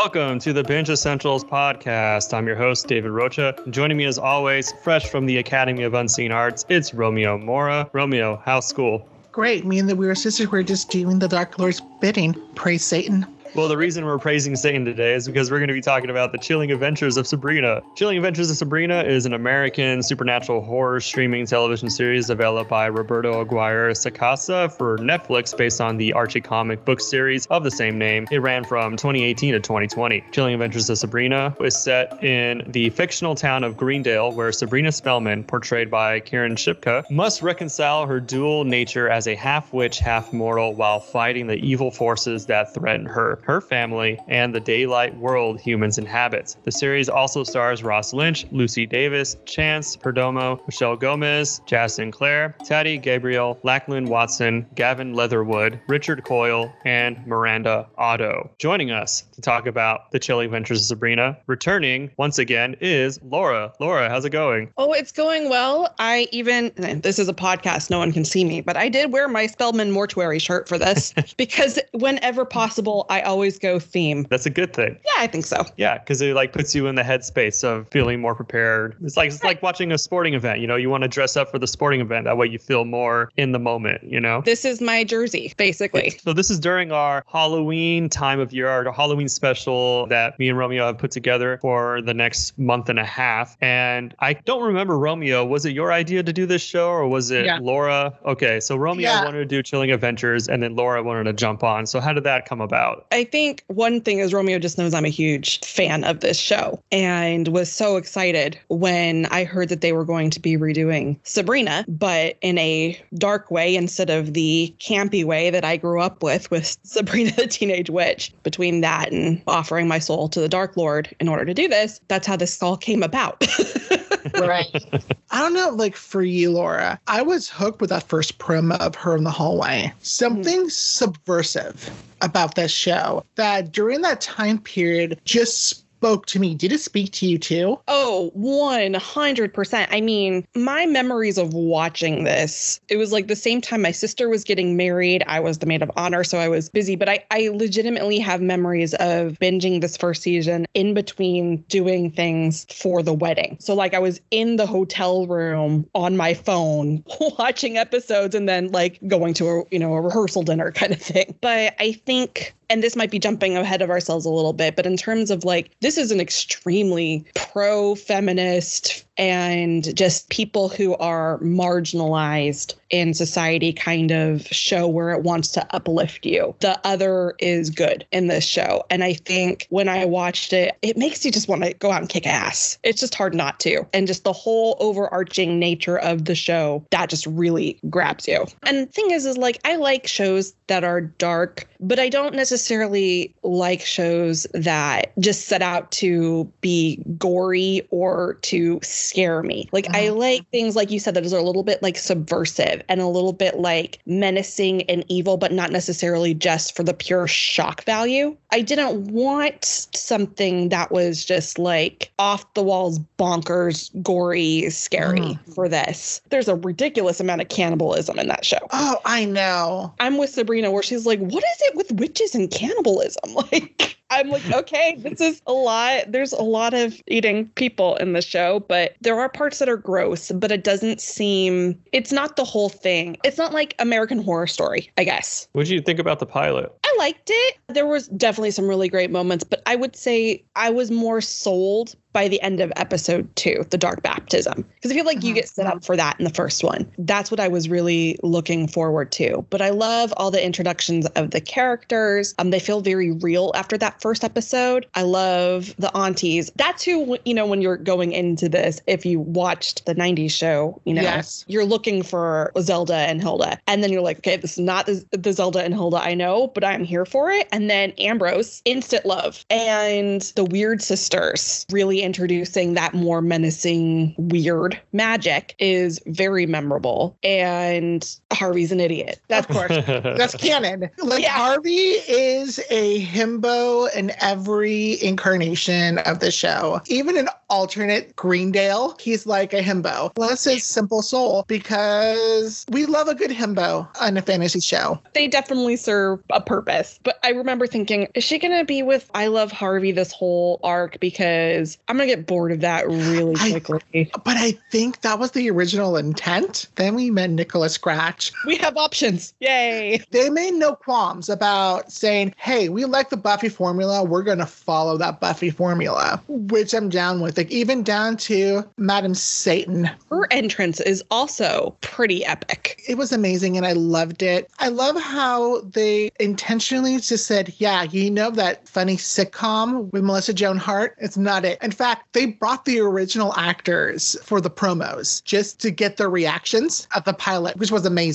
Welcome to the Binge Essentials podcast. I'm your host, David Rocha. Joining me as always, fresh from the Academy of Unseen Arts, it's Romeo Mora. Romeo, how's school? Great. Me and the Weird Sisters were just doing the Dark Lord's bidding. Praise Satan. Well, the reason we're praising Satan today is because we're going to be talking about the Chilling Adventures of Sabrina. Chilling Adventures of Sabrina is an American supernatural horror streaming television series developed by Roberto Aguirre Sacasa for Netflix based on the Archie comic book series of the same name. It ran from 2018 to 2020. Chilling Adventures of Sabrina is set in the fictional town of Greendale, where Sabrina Spellman, portrayed by Kiernan Shipka, must reconcile her dual nature as a half witch, half mortal while fighting the evil forces that threaten her her family, and the daylight world humans inhabit. The series also stars Ross Lynch, Lucy Davis, Chance Perdomo, Michelle Gomez, Jazz Sinclair, Tati Gabrielle, Lachlan Watson, Gavin Leatherwood, Richard Coyle, and Miranda Otto. Joining us to talk about the chilling adventures of Sabrina, returning once again, is Laura. Laura, how's it going? Oh, it's going well. I even, this is a podcast, no one can see me, but I did wear my Spellman mortuary shirt for this because whenever possible, I always go theme. That's a good thing. Yeah, I think so. Yeah, because it like puts you in the headspace of feeling more prepared. It's like it's like watching a sporting event. You know, you want to dress up for the sporting event. That way, you feel more in the moment. You know. This is my jersey, basically. So this is during our Halloween time of year, our Halloween special that me and Romeo have put together for the next month and a half. And I don't remember Romeo. Was it your idea to do this show, or was it Yeah. Laura? Okay, so Romeo Yeah. wanted to do Chilling Adventures, and then Laura wanted to jump on. So how did that come about? I think one thing is Romeo just knows I'm a huge fan of this show and was so excited when I heard that they were going to be redoing Sabrina, but in a dark way instead of the campy way that I grew up with with Sabrina the Teenage Witch. Between that and offering my soul to the Dark Lord in order to do this, that's how this all came about. Right. I don't know, like for you, Laura, I was hooked with that first promo of her in the hallway. Something subversive about this show that during that time period just spoke to me. Did it speak to you too? Oh, 100%. I mean, my memories of watching this, it was like the same time my sister was getting married. I was the maid of honor, so I was busy, but I, I legitimately have memories of binging this first season in between doing things for the wedding. So, like, I was in the hotel room on my phone watching episodes and then, like, going to a, you know, a rehearsal dinner kind of thing. But I think and this might be jumping ahead of ourselves a little bit, but in terms of like, this is an extremely pro feminist and just people who are marginalized in society kind of show where it wants to uplift you. The other is good in this show. And I think when I watched it, it makes you just want to go out and kick ass. It's just hard not to. And just the whole overarching nature of the show, that just really grabs you. And the thing is, is like, I like shows that are dark, but I don't necessarily like shows that just set out to be gory or to scare me. Like, I uh-huh. like things, like you said, that is a little bit like subversive and a little bit like menacing and evil, but not necessarily just for the pure shock value. I didn't want something that was just like off the walls, bonkers, gory, scary uh-huh. for this. There's a ridiculous amount of cannibalism in that show. Oh, I know. I'm with Sabrina where she's like, what is it with witches and cannibalism? Like, I'm like, okay, this is a lot. There's a lot of eating people in the show, but there are parts that are gross, but it doesn't seem, it's not the whole thing. It's not like American Horror Story, I guess. What did you think about the pilot? I liked it. There was definitely some really great moments, but I would say I was more sold by the end of episode two, the dark baptism. Because I feel like you get set up for that in the first one. That's what I was really looking forward to. But I love all the introductions of the characters. Um, they feel very real after that first episode. I love the aunties. That's who, you know, when you're going into this, if you watched the 90s show, you know, Yes. you're looking for Zelda and Hilda. And then you're like, okay, this is not the, the Zelda and Hilda I know, but I'm here for it. And then Ambrose, instant love. And the Weird Sisters, really Harvey introducing that more menacing, weird magic is very memorable. And Harvey's an idiot. Of course. That's canon. Like Yeah. Harvey is a himbo in every incarnation of the show. Even in alternate Greendale, he's like a himbo. Bless his simple soul because we love a good himbo on a fantasy show. they definitely serve a purpose. But I remember thinking, is she going to be with I Love Harvey this whole arc? Because I'm going to get bored of that really I- quickly. But I think that was the original intent. Then we met Nicholas Scratch. we have options. Yay. They made no qualms about saying, hey, we like the Buffy formula. We're going to follow that Buffy formula, which I'm down with. Like, even down to Madam Satan. Her entrance is also pretty epic. It was amazing and I loved it. I love how they intentionally just said, yeah, you know that funny sitcom with Melissa Joan Hart? It's not it. In fact, they brought the original actors for the promos just to get their reactions at the pilot, which was amazing.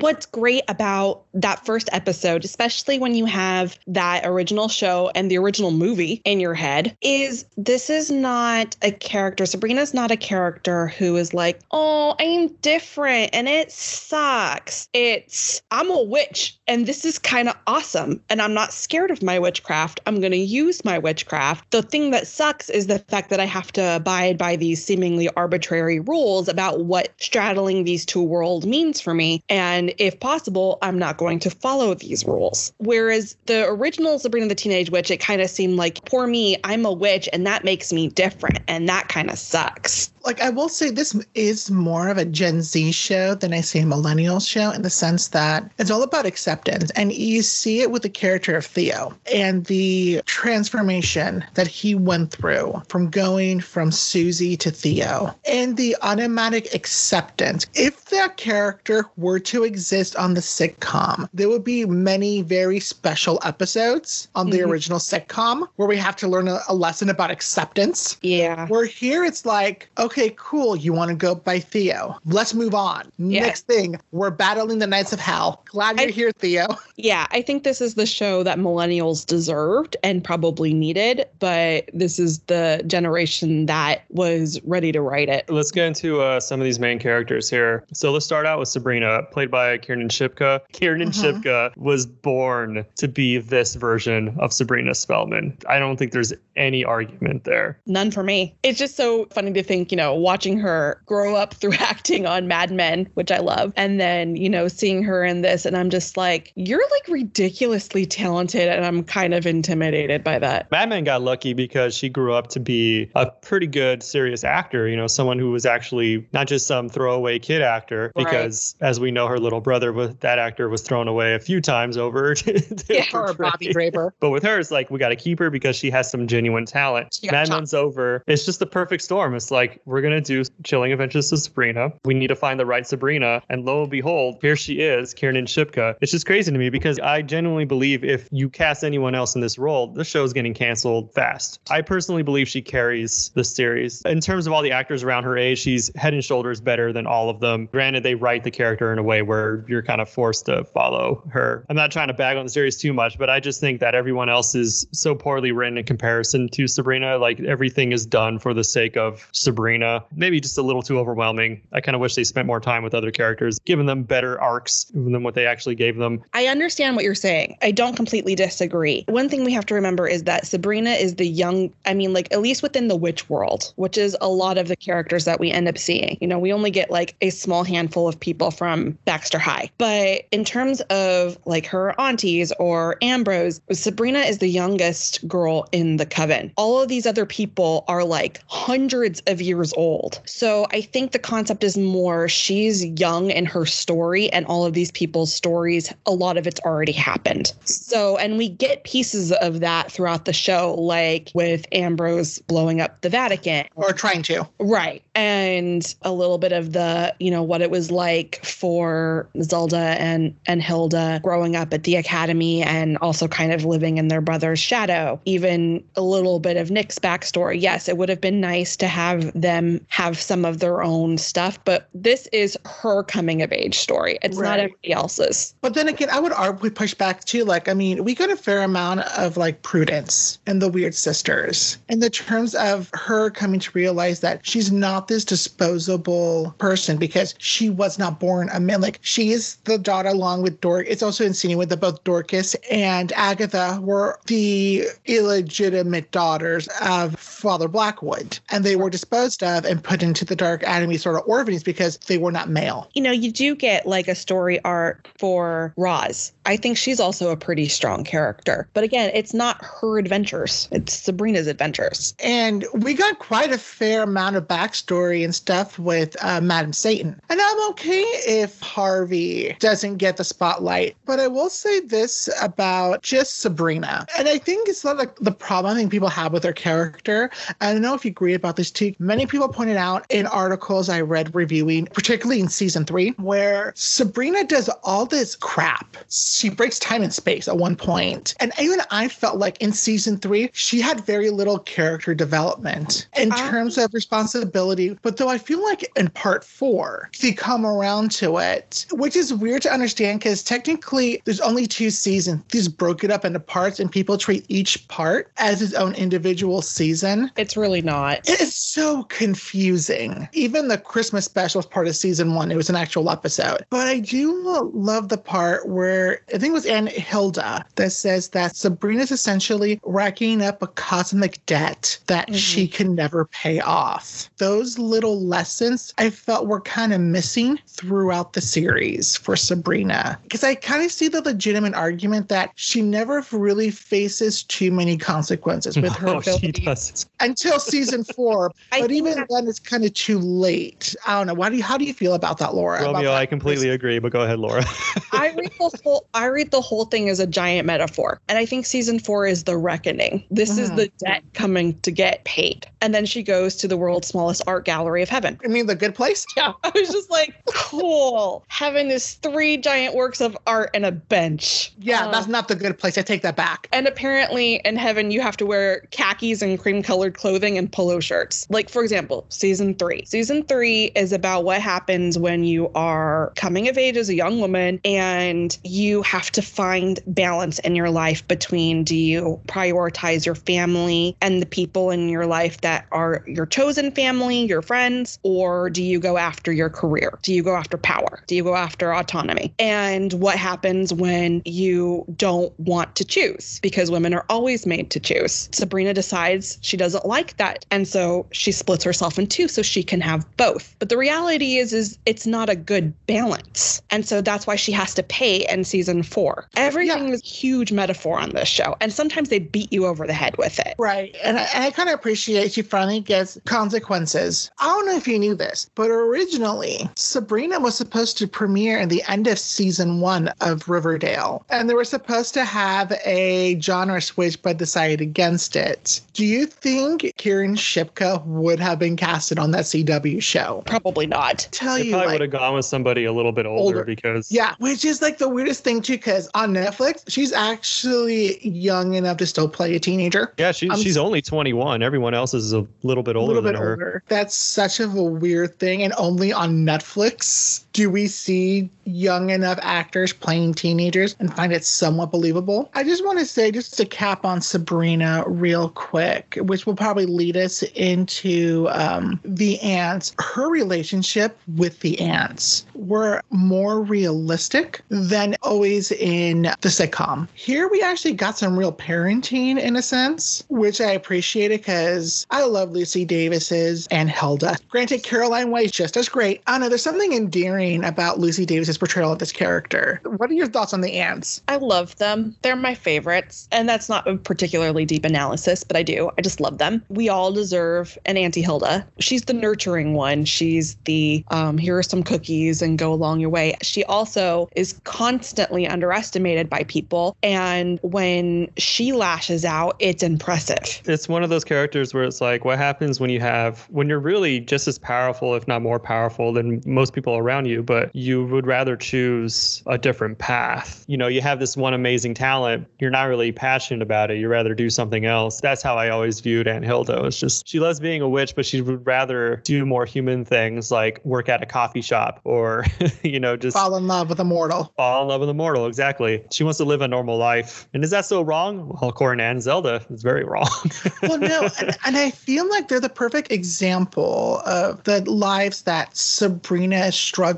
What's great about that first episode, especially when you have that original show and the original movie in your head, is this is not a character. Sabrina's not a character who is like, oh, I'm different and it sucks. It's, I'm a witch and this is kind of awesome. And I'm not scared of my witchcraft. I'm going to use my witchcraft. The thing that sucks is the fact that I have to abide by these seemingly arbitrary rules about what straddling these two worlds means for me. And if possible, I'm not going to follow these rules. Whereas the original Sabrina the Teenage Witch, it kind of seemed like, poor me, I'm a witch and that makes me different. And that kind of sucks. Like I will say this is more of a Gen Z show than I say a millennial show in the sense that it's all about acceptance. And you see it with the character of Theo and the transformation that he went through from going from Susie to Theo and the automatic acceptance. If that character were to exist on the sitcom, there would be many very special episodes on the Mhm. original sitcom where we have to learn a, a lesson about acceptance. Yeah. Where here it's like, okay, cool, you want to go by Theo. Let's move on. Yeah. Next thing, we're battling the Knights of Hell. Glad you're I- here, Theo. Yeah, I think this is the show that millennials deserved and probably needed, but this is the generation that was ready to write it. Let's get into uh, some of these main characters here. So let's start out with Sabrina, played by Kiernan Shipka. Kiernan Mhm. Shipka was born to be this version of Sabrina Spellman. I don't think there's any argument there. None for me. It's just so funny to think, you know, watching her grow up through acting on Mad Men, which I love, and then, you know, seeing her in this, and I'm just like, you're like ridiculously talented, and I'm kind of intimidated by that. Mad Men got lucky because she grew up to be a pretty good serious actor, you know, someone who was actually not just some throwaway kid actor, Right. because as we know, her little brother was that actor was thrown away a few times over. To, to Yeah, Or Bobby Draper. But with her, it's like we got to keep her because she has some genuine talent. Mad. Men's over. It's just the perfect storm. It's like we're gonna do Chilling Adventures of Sabrina. We need to find the right Sabrina, and lo and behold, here she is, Kiernan Shipka. It's just crazy to me because I genuinely believe if you cast anyone else in this role, the show's getting canceled fast. I personally believe she carries the series. In terms of all the actors around her age, she's head and shoulders better than all of them. Granted, they write the character in a way where you're kind of forced to follow her. I'm not trying to bag on the series too much, but I just think that everyone else is so poorly written in comparison to Sabrina. Like everything is done for the sake of Sabrina. Maybe just a little too overwhelming. I kind of wish they spent more time with other characters, giving them better arcs than what they actually gave them. I understand what you're saying. I don't completely disagree. One thing we have to remember is that Sabrina is the young, I mean, like, at least within the witch world, which is a lot of the characters that we end up seeing. You know, we only get like a small handful of people from Baxter High. But in terms of like her aunties or Ambrose, Sabrina is the youngest girl in the coven. All of these other people are like hundreds of years old. So I think the concept is more she's young in her story, and all of these people's stories, a lot of it's already happened. So, and we get pieces of that throughout the show, like with Ambrose blowing up the Vatican. Or trying to. Right. And a little bit of the, you know, what it was like for Zelda and and Hilda growing up at the academy and also kind of living in their brother's shadow. Even a little bit of Nick's backstory. Yes, it would have been nice to have them them have some of their own stuff, but this is her coming of age story. It's not everybody else's. But then again, I would argue push back too. Like, I mean, we got a fair amount of like Prudence in the Weird Sisters in the terms of her coming to realize that she's not this disposable person because she was not born a man. Like, she is the daughter along with Dork. It's also insinuated that both Dorcas and Agatha were the illegitimate daughters of Father Blackwood, and they were disposed of and put into the Dark Academy sort of orphanage because they were not male. You know, you do get like a story arc for Roz. I think she's also a pretty strong character. But again, it's not her adventures, it's Sabrina's adventures. And we got quite a fair amount of backstory and stuff with uh, Madam Satan. And I'm okay if Harvey doesn't get the spotlight. But I will say this about just Sabrina. And I think it's not like the problem I think people have with her character. And I don't know if you agree about this too. Many people pointed out in articles I read reviewing, particularly in season three, where Sabrina does all this crap. She breaks time and space at one point. And even I felt like in season three, she had very little character development in Ah. terms of responsibility. But though I feel like in part four, they come around to it, which is weird to understand because technically there's only two seasons. These broke it up into parts and people treat each part as its own individual season. It's really not. It is so confusing. Even the Christmas special was part of season one. It was an actual episode. But I do love the part where I think it was Aunt Hilda that says that Sabrina's essentially racking up a cosmic debt that mm-hmm. she can never pay off. Those little lessons I felt were kind of missing throughout the series for Sabrina. Because I kind of see the legitimate argument that she never really faces too many consequences with her oh, she ability does. until season four. But think even then, it's kind of too late. I don't know. Why do you, how do you feel about that, Laura? Romeo, that? I completely agree, but go ahead, Laura. I read the whole I read the whole thing as a giant metaphor. And I think season 4 is the reckoning. This is the debt coming to get paid. And then she goes to the world's smallest art gallery of heaven. I mean, the good place. Yeah, I was just like, cool. heaven is three giant works of art and a bench. Yeah, Uh, that's not the good place. I take that back. and apparently in heaven you have to wear khakis and cream colored clothing and polo shirts. Like for example, season 3. Season 3 is about what happens when you are coming of age as a young woman and you have to find balance in your life between do you prioritize your family and the people in your life that are your chosen family, your friends, or do you go after your career? Do you go after power? Do you go after autonomy? And what happens when you don't want to choose? Because women are always made to choose. Sabrina decides she doesn't like that. And so she splits herself in two so she can have both. But the reality is is it's not a good balance. And so that's why she has to pay in season 4. Everything Yeah. is a huge metaphor on this show. And sometimes they beat you over the head with it. Right. And I, and I kind of appreciate she finally gets consequences. I don't know if you knew this, but originally Sabrina was supposed to premiere in the end of season one of Riverdale. And they were supposed to have a genre switch, but decided against it. Do you think Kiernan Shipka would have been casted on that CW show? Probably not. Tell I you, probably like, would have gone with somebody a little bit older, Older. because Yeah, which is like the weirdest thing too, because on Netflix, she's actually young enough to still play a teenager. yeah, she, I'm- she's only 21. Everyone else is a little bit older little than bit her. older. That's such of a weird thing, and only on Netflix do we see young enough actors playing teenagers and find it somewhat believable. I just want to say, just to cap on Sabrina real quick, which will probably lead us into um, the aunts. Her relationship with the aunts were more realistic than always in the sitcom. Here we actually got some real parenting in a sense, which I appreciated because I love Lucy Davis's and Hilda. Granted, Caroline is just as great. I know, there's something endearing about Lucy Davis's portrayal of this character. What are your thoughts on the aunts? I love them. They're my favorites. And that's not a particularly deep analysis, but I do. I just love them. We all deserve an Auntie Hilda. She's the nurturing one. She's the um, here are some cookies and go along your way. She also is constantly underestimated by people. And when she lashes out, it's impressive. It's one of those characters where it's like, what happens when you have, when you're really just as powerful, if not more powerful than most people around you, but you would rather rather choose a different path. You know, you have this one amazing talent, you're not really passionate about it, You'd rather do something else. That's how I always viewed Aunt Hilda. It's just she loves being a witch, but she would rather do more human things like work at a coffee shop or, you know, just fall in love with a mortal. Fall in love with a mortal, exactly. She wants to live a normal life. And is that so wrong? Well, according to Aunt Zelda, it's very wrong. well, no, and, and I feel like they're the perfect example of the lives that Sabrina is struggling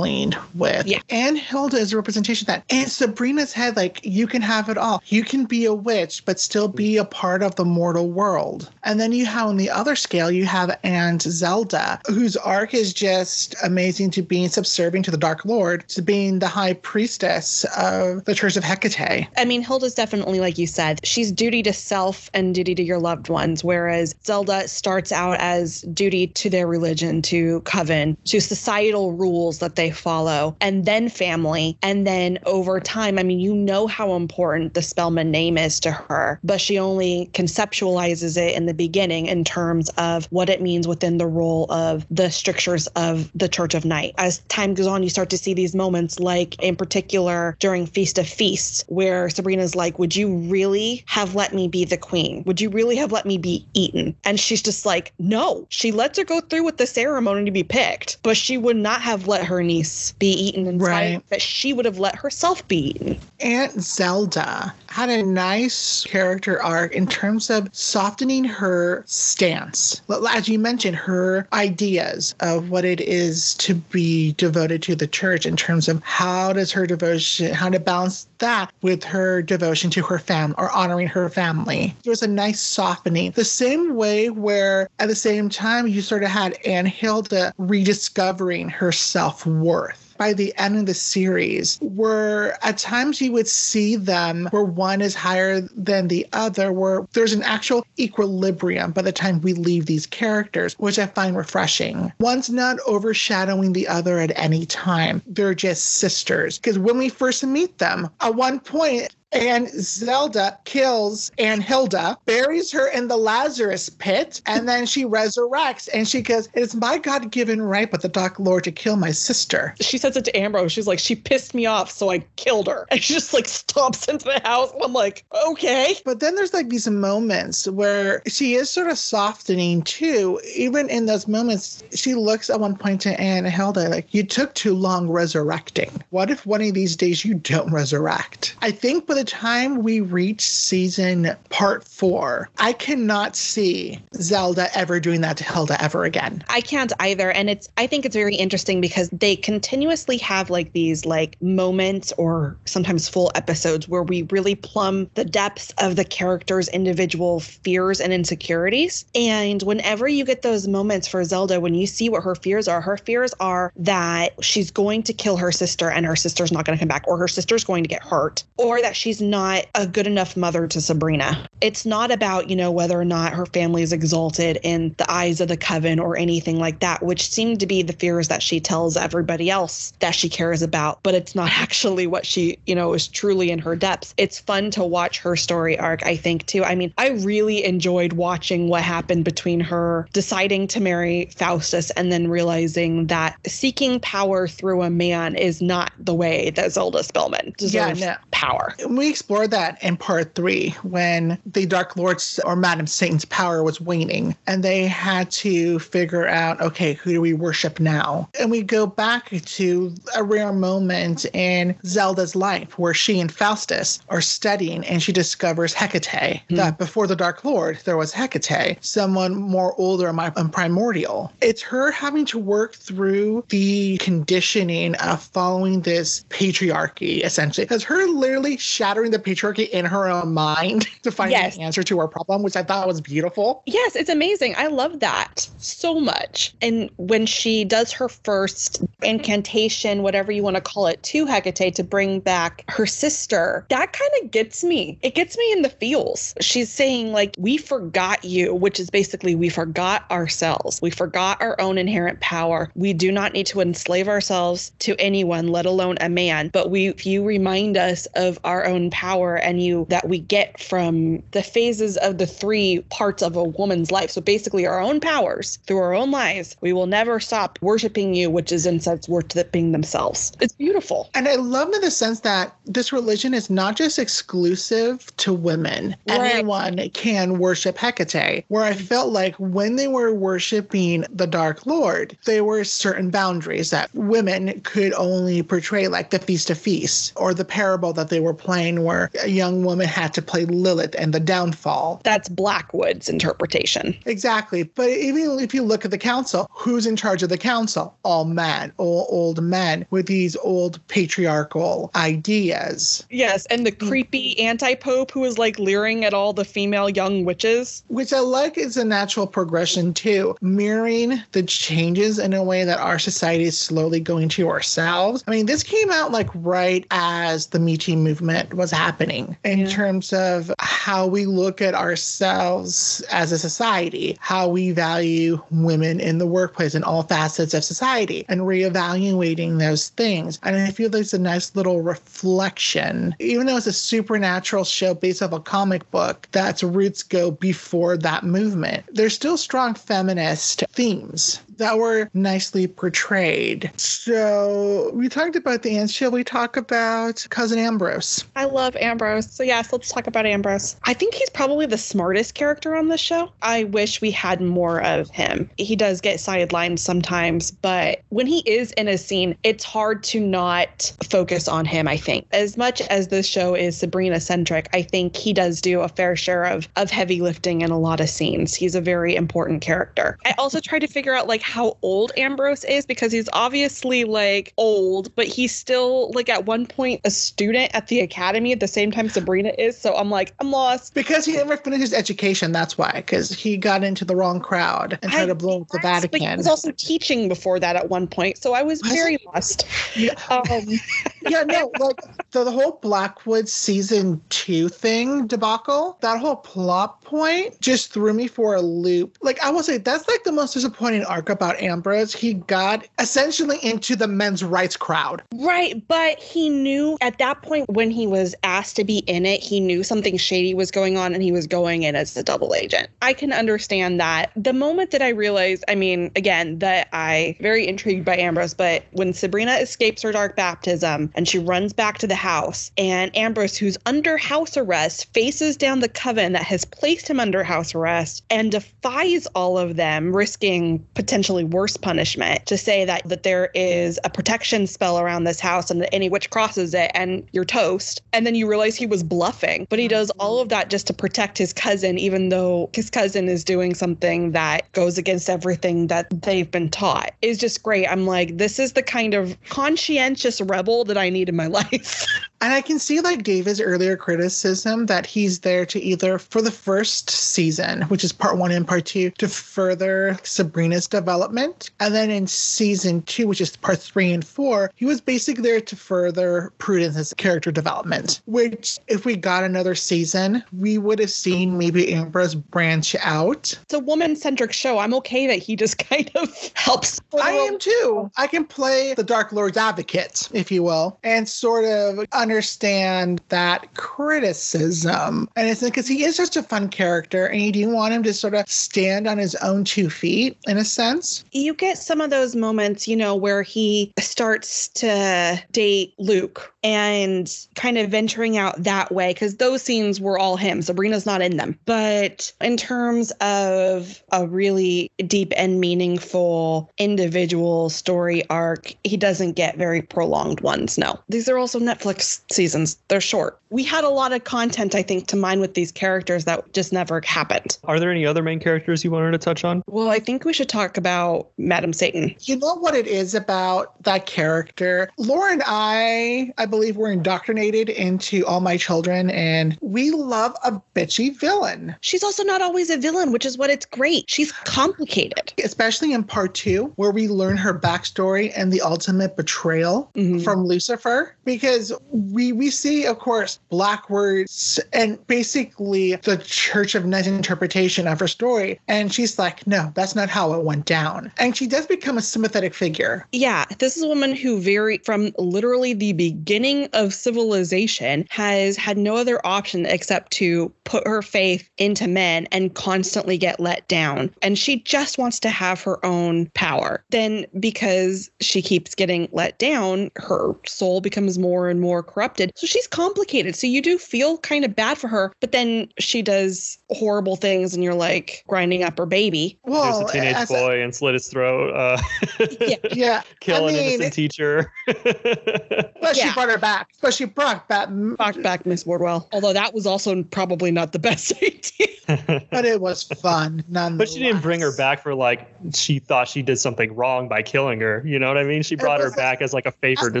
with. Yeah. And Hilda is a representation of that. And Sabrina's head, like, you can have it all. You can be a witch, but still be a part of the mortal world. And then you have on the other scale, you have Aunt Zelda, whose arc is just amazing to being subservient to the Dark Lord, to being the high priestess of the Church of Hecate. I mean, Hilda's definitely, like you said, she's duty to self and duty to your loved ones, whereas Zelda starts out as duty to their religion, to coven, to societal rules that they follow, and then family. And then over time, I mean, you know how important the Spellman name is to her, but she only conceptualizes it in the beginning in terms of what it means within the role of the strictures of the Church of Night. As time goes on, you start to see these moments, like in particular during Feast of Feasts, where Sabrina's like, Would you really have let me be the queen? Would you really have let me be eaten? And she's just like, No. She lets her go through with the ceremony to be picked, but she would not have let her niece be eaten inside Right. that she would have let herself be eaten. Aunt Zelda had a nice character arc in terms of softening her stance. As you mentioned, her ideas of what it is to be devoted to the church in terms of how does her devotion, how to balance that with her devotion to her family or honoring her family. There was a nice softening. The same way where at the same time you sort of had Aunt Hilda rediscovering her self worth by the end of the series, where at times you would see them where one is higher than the other, where there's an actual equilibrium by the time we leave these characters, which I find refreshing. One's not overshadowing the other at any time, they're just sisters. Because when we first meet them, at one point, and Zelda kills Aunt Hilda, buries her in the Lazarus pit, and then she resurrects and she goes, It is my God given right but the Dark Lord to kill my sister. She says it to Ambrose. She's like, She pissed me off, so I killed her. And she just like stomps into the house. And I'm like, Okay. But then there's like these moments where she is sort of softening too. Even in those moments, she looks at one point to Aunt Hilda like, You took too long resurrecting. What if one of these days you don't resurrect? I think by the time we reach season part four, I cannot see Zelda ever doing that to Hilda ever again. I can't either. And it's, I think it's very interesting because they continuously have like these like moments or sometimes full episodes where we really plumb the depths of the character's individual fears and insecurities. And whenever you get those moments for Zelda, when you see what her fears are, her fears are that she's going to kill her sister and her sister's not going to come back, or her sister's going to get hurt, or that she's not a good enough mother to Sabrina. It's not about, you know, whether or not her family is exalted in the eyes of the coven or anything like that, which seem to be the fears that she tells everybody else that she cares about, but it's not actually what she, you know, is truly in her depths. It's fun to watch her story arc, I think, too. I mean, I really enjoyed watching what happened between her deciding to marry Faustus and then realizing that seeking power through a man is not the way that Zelda Spellman deserves no. power. We explored that in part three when the Dark Lord's or Madam Satan's power was waning and they had to figure out, okay, who do we worship now? And we go back to a rare moment in Zelda's life where she and Faustus are studying and she discovers Hecate. Hmm. That before the Dark Lord, there was Hecate, someone more older and and primordial. It's her having to work through the conditioning of following this patriarchy, essentially. Because her literally shattering the patriarchy in her own mind to find Yes. the answer to her problem, which I thought was beautiful. Yes, it's amazing. I love that so much. And when she does her first incantation, whatever you want to call it, to Hecate to bring back her sister, that kind of gets me. It gets me in the feels. She's saying, like, we forgot you, which is basically we forgot ourselves. We forgot our own inherent power. We do not need to enslave ourselves to anyone, let alone a man. But we, if you remind us of our own own power and you that we get from the phases of the three parts of a woman's life. So basically our own powers through our own lives. We will never stop worshiping you, which is in sense worshiping themselves. It's beautiful. And I love in the sense that this religion is not just exclusive to women. Right. Anyone can worship Hecate. Where I felt like when they were worshiping the Dark Lord, there were certain boundaries that women could only portray, like the Feast of Feasts or the parable that they were playing where a young woman had to play Lilith and the downfall. That's Blackwood's interpretation. Exactly. But even if you look at the council, who's in charge of the council? All men, all old men with these old patriarchal ideas, Yes, and the mm. creepy anti-pope who is like leering at all the female young witches. which I like is a natural progression too, mirroring the changes in a way that our society is slowly going to ourselves. I mean, this came out like right as the Me Too movement was happening in Yeah. terms of how we look at ourselves as a society, how we value women in the workplace in all facets of society, and reevaluating those things. And I feel there's a nice little reflection, even though it's a supernatural show based off a comic book, that's roots go before that movement. There's still strong feminist themes that were nicely portrayed. So we talked about the aunts. Shall we talk about Cousin Ambrose? I love Ambrose. So yes, let's talk about Ambrose. I think he's probably the smartest character on this show. I wish we had more of him. He does get sidelined sometimes, but when he is in a scene, it's hard to not focus on him, I think. As much as this show is Sabrina centric, I think he does do a fair share of of heavy lifting in a lot of scenes. He's a very important character. I also tried to figure out like how old Ambrose is because he's obviously like old, but he's still like at one point a student at the academy at the same time Sabrina is. So I'm like, I'm lost. Because he never finished his education, that's why. Because he got into the wrong crowd and tried I to blow up the But he was also teaching before that at one point, so I was Was very lost. Yeah. Um, yeah, no, like the, the whole Blackwood season two thing debacle, that whole plot point just threw me for a loop. Like, I will say that's like the most disappointing arc about Ambrose. He got essentially into the men's rights crowd. Right, but he knew at that point when he was asked to be in it, he knew something shady was going on and he was going in as a double agent. I can understand that. The moment that I realized, I mean, again, that I very intrigued by Ambrose, but when Sabrina escapes her dark baptism and she runs back to the house and Ambrose who's under house arrest faces down the coven that has placed him under house arrest and defies all of them, risking potentially worse punishment to say that that there is a protection spell around this house and that any witch crosses it and you're toast. And then you realize he was bluffing, but he does all of that just to protect his cousin, even though his cousin is doing something that goes against everything that they've been taught. Is just great. I'm like, this is the kind of conscientious rebel that I need in my life. And I can see like David's earlier criticism that he's there to either for the first season, which is part one and part two, to further Sabrina's development. And then in season two, which is part three and four, he was basically there to further Prudence's character development. Which, if we got another season, we would have seen maybe Ambrose branch out. it's a woman centric show. I'm okay that he just kind of helps. I am too. I can play the Dark Lord's advocate, if you will, and sort of understand that criticism. And it's because he is such a fun character, and you do want him to sort of stand on his own two feet, in a sense. you get some of those moments, you know, where he starts to date Luke and kind of venturing out that way because those scenes were all him. Sabrina's not in them. But in terms of a really deep and meaningful individual story arc, he doesn't get very prolonged ones. No. These are also Netflix seasons. They're short. We had a lot of content, I think, to mine with these characters that just never happened. Are there any other main characters you wanted to touch on? Well, I think we should talk about Madam Satan. You know what it is about that character? Laura and I, I believe, were indoctrinated into All My Children, and we love a bitchy villain. She's also not always a villain, which is what it's great. She's complicated. especially in part two, where we learn her backstory and the ultimate betrayal Mhm. from Lucifer. Because we we see, of course, Blackwood's and basically the Church of Night's interpretation of her story. And she's like, no, that's not how it went down. And she does become a sympathetic figure. Yeah, this is a woman who very from literally the beginning of civilization has had no other option except to put her faith into men and constantly get let down. And she just wants to have her own power. Then because she keeps getting let down, her soul becomes more and more corrupted. So she's complicated. So you do feel kind of bad for her, but then she does horrible things and you're like grinding up her baby. Well, There's a teenage boy a, and slit his throat. Uh, yeah. yeah. Kill I an mean, innocent teacher. but yeah. she brought her back. But she brought back brought back Miss Wardwell. Although that was also probably not the best idea. but it was fun. But she didn't bring her back for like she thought she did something wrong by killing her. You know what I mean? She brought her back as like a favor to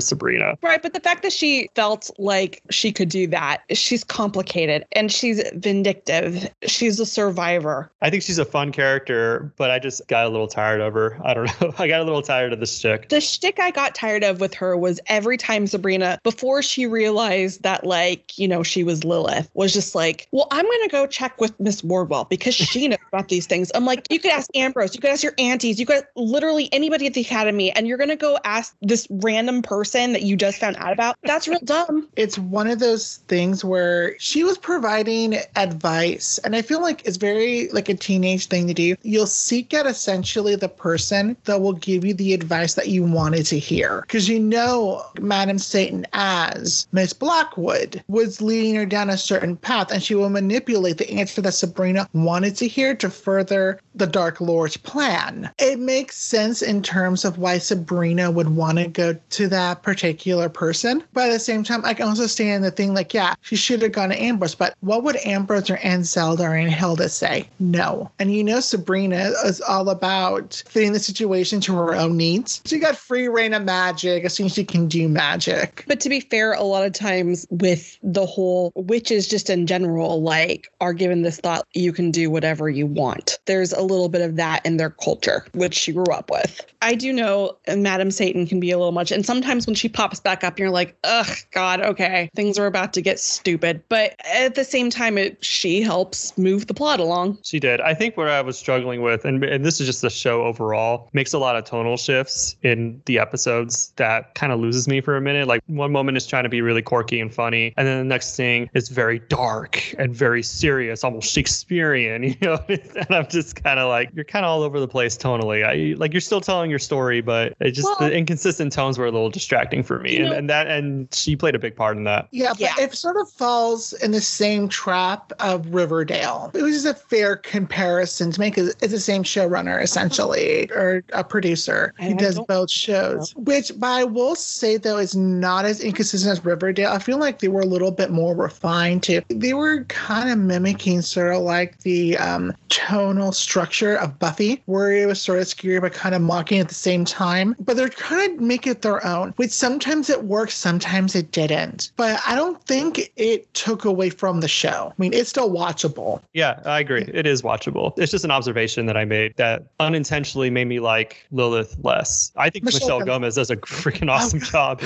Sabrina. Right, but the fact that she felt like she could do that, she's complicated and she's vindictive. She's a survivor. I think she's a fun character, but I just got a little tired of her. I don't know. I got a little tired of the shtick. The shtick I got tired of with her was every time Sabrina, before she realized that like, you know, she was Lilith, was just like, well, I'm gonna go check with Miss Wardwell because she knows about these things. I'm like, you could ask Ambrose, you could ask your aunties, you could literally anybody at the academy, and you're gonna go ask this random person that you just found out about. That's real dumb. Um, it's one of those things where she was providing advice, and I feel like it's very like a teenage thing to do. You'll seek out essentially the person that will give you the advice that you wanted to hear. Because you know Madam Satan as Miss Blackwood was leading her down a certain path, and she will manipulate the answer that Sabrina wanted to hear to further the Dark Lord's plan. It makes sense in terms of why Sabrina would want to go to that particular person. But at the same time, I can also stand the thing like, yeah, she should have gone to Ambrose, but what would Ambrose or Zelda or Aunt Hilda say? No. And you know, Sabrina is all about fitting the situation to her own needs. She got free reign of magic as soon as she can do magic. But to be fair, a lot of times with the whole witches, just in general, like are given this thought you can do whatever you want. There's a little bit of that in their culture, which she grew up with. I do know Madam Satan can be a little much. And sometimes when she pops back up, you're like, ugh, God, okay, things are about to get stupid. But at the same time, it she helps move the plot along. She did. I think what I was struggling with, and, and this is just the show overall, makes a lot of tonal shifts in the episodes that kind of loses me for a minute. Like one moment is trying to be really quirky and funny, and then the next thing is very dark and very serious, almost Shakespearean, you know? and I'm just kind of like, you're kind of all over the place tonally. I like you're still telling your story, but it just well, the inconsistent tones were a little distracting for me. And, know, and that and she played a big part in that. Yeah, but yeah. it sort of falls in the same trap of Riverdale. It was just a fair comparison to make. It's the same showrunner essentially, or a producer. He does both shows, which but I will say though is not as inconsistent as Riverdale. I feel like they were a little bit more refined too. They were kind of mimicking sort of like the um, tonal structure of Buffy, where it was sort of scary but kind of mocking at the same time. But they're kind of make it their own, which sometimes it works, sometimes it didn't. But I don't think it took away from the show. I mean, it's still watchable. Yeah, I agree. It is watchable. It's just an observation that I made that unintentionally made me like Lilith less. I think Michelle, Michelle Gomez does a freaking awesome job.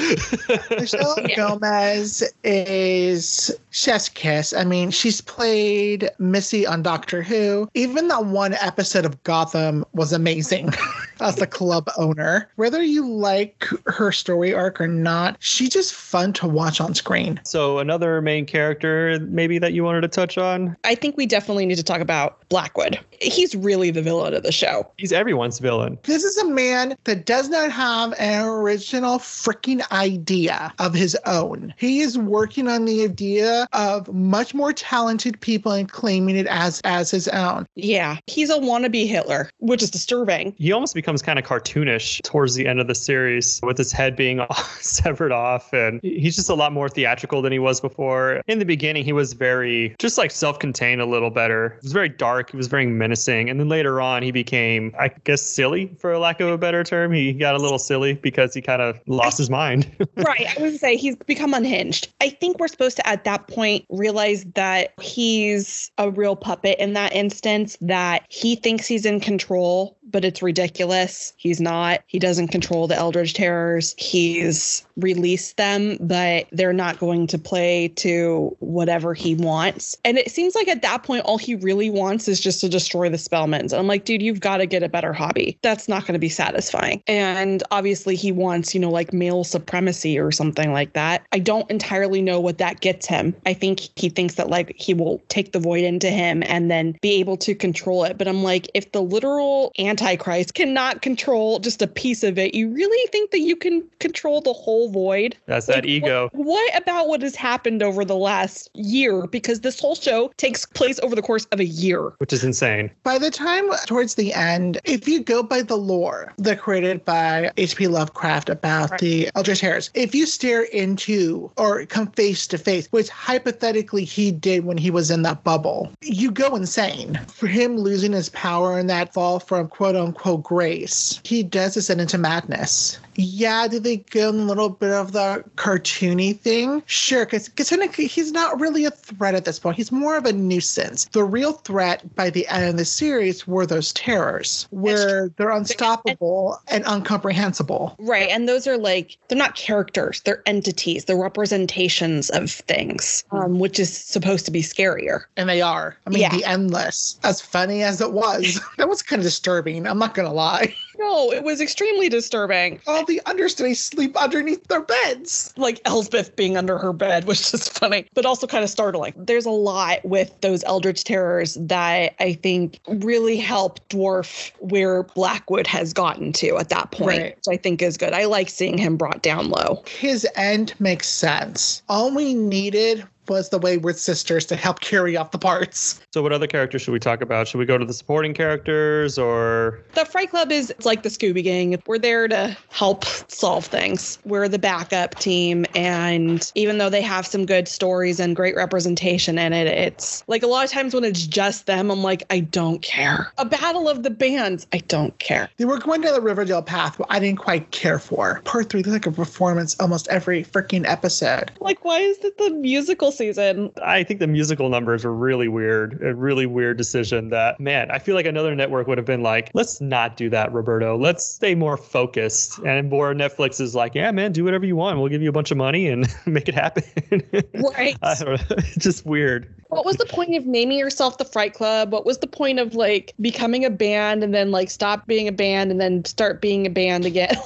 Michelle yeah. Gomez is chef's kiss. I mean, she's played Missy on Doctor Who. Even that one episode of Gotham was amazing as the club owner. Whether you like her story arc or not, she just fun to watch on screen. So, another main character maybe that you wanted to touch on? I think we definitely need to talk about Blackwood. He's really the villain of the show. He's everyone's villain. This is a man that does not have an original freaking idea of his own. He is working on the idea of much more talented people and claiming it as as his own. Yeah, he's a wannabe Hitler, which is disturbing. He almost becomes kind of cartoonish towards the end of the series with his head being severed off and he's just a lot more theatrical than he was before. In the beginning, he was very just like self-contained a little better. It was very dark, he was very menacing, and then later on he became I guess silly for lack of a better term. He got a little silly because he kind of lost his mind. right, I would say he's become unhinged. I think we're supposed to at that point realize that he's a real puppet in that instance that he thinks he's in control but it's ridiculous. He's not. He doesn't control the Eldritch Terrors. He's released them, but they're not going to play to whatever he wants. And it seems like at that point, all he really wants is just to destroy the Spellmans. And I'm like, dude, you've got to get a better hobby. That's not going to be satisfying. And obviously, he wants, you know, like male supremacy or something like that. I don't entirely know what that gets him. I think he thinks that like he will take the void into him and then be able to control it. But I'm like, if the literal Antichrist cannot control just a piece of it, you really think that you can control the whole void? That's Like, that ego. What, what about what has happened over the last year? Because this whole show takes place over the course of a year. Which is insane. By the time towards the end, if you go by the lore that created by H.P. Lovecraft about Right. the Eldritch Terrors, if you stare into or come face to face, which hypothetically he did when he was in that bubble, you go insane. For him losing his power in that fall from quote unquote grace, he does descend into madness. Yeah, did they go in a little bit of the cartoony thing? Sure, because technically he's not really a threat at this point. He's more of a nuisance. The real threat by the end of the series were those terrors, where they're unstoppable and incomprehensible. Right. And those are like, they're not characters, they're entities, they're representations of things, um, which is supposed to be scarier. And they are. I mean, Yeah. the endless. As funny as it was, that was kind of disturbing. I'm not gonna lie. No, it was extremely disturbing. All the understudies sleep underneath their beds. Like Elsbeth being under her bed was just funny, but also kind of startling. There's a lot with those Eldritch Terrors that I think really help dwarf where Blackwood has gotten to at that point, Right. which I think is good. I like seeing him brought down low. His end makes sense. All we needed was the Wayward Sisters to help carry off the parts. So, what other characters should we talk about? Should we go to the supporting characters or The Fright Club is it's like the Scooby Gang. We're there to help solve things. We're the backup team. And even though they have some good stories and great representation in it, it's like a lot of times when it's just them, I'm like, I don't care. A battle of the bands, I don't care. They were going down the Riverdale path, but I didn't quite care for. Part three, there's like a performance almost every freaking episode. Like, why is it the musical season? I think the musical numbers were really weird. A really weird decision that, man, I feel like another network would have been like, let's not do that, Roberto. Let's stay more focused. And more Netflix is like, yeah, man, do whatever you want. We'll give you a bunch of money and make it happen. Right. I don't know. It's just weird. What was the point of naming yourself the Fright Club? What was the point of like becoming a band and then like stop being a band and then start being a band again?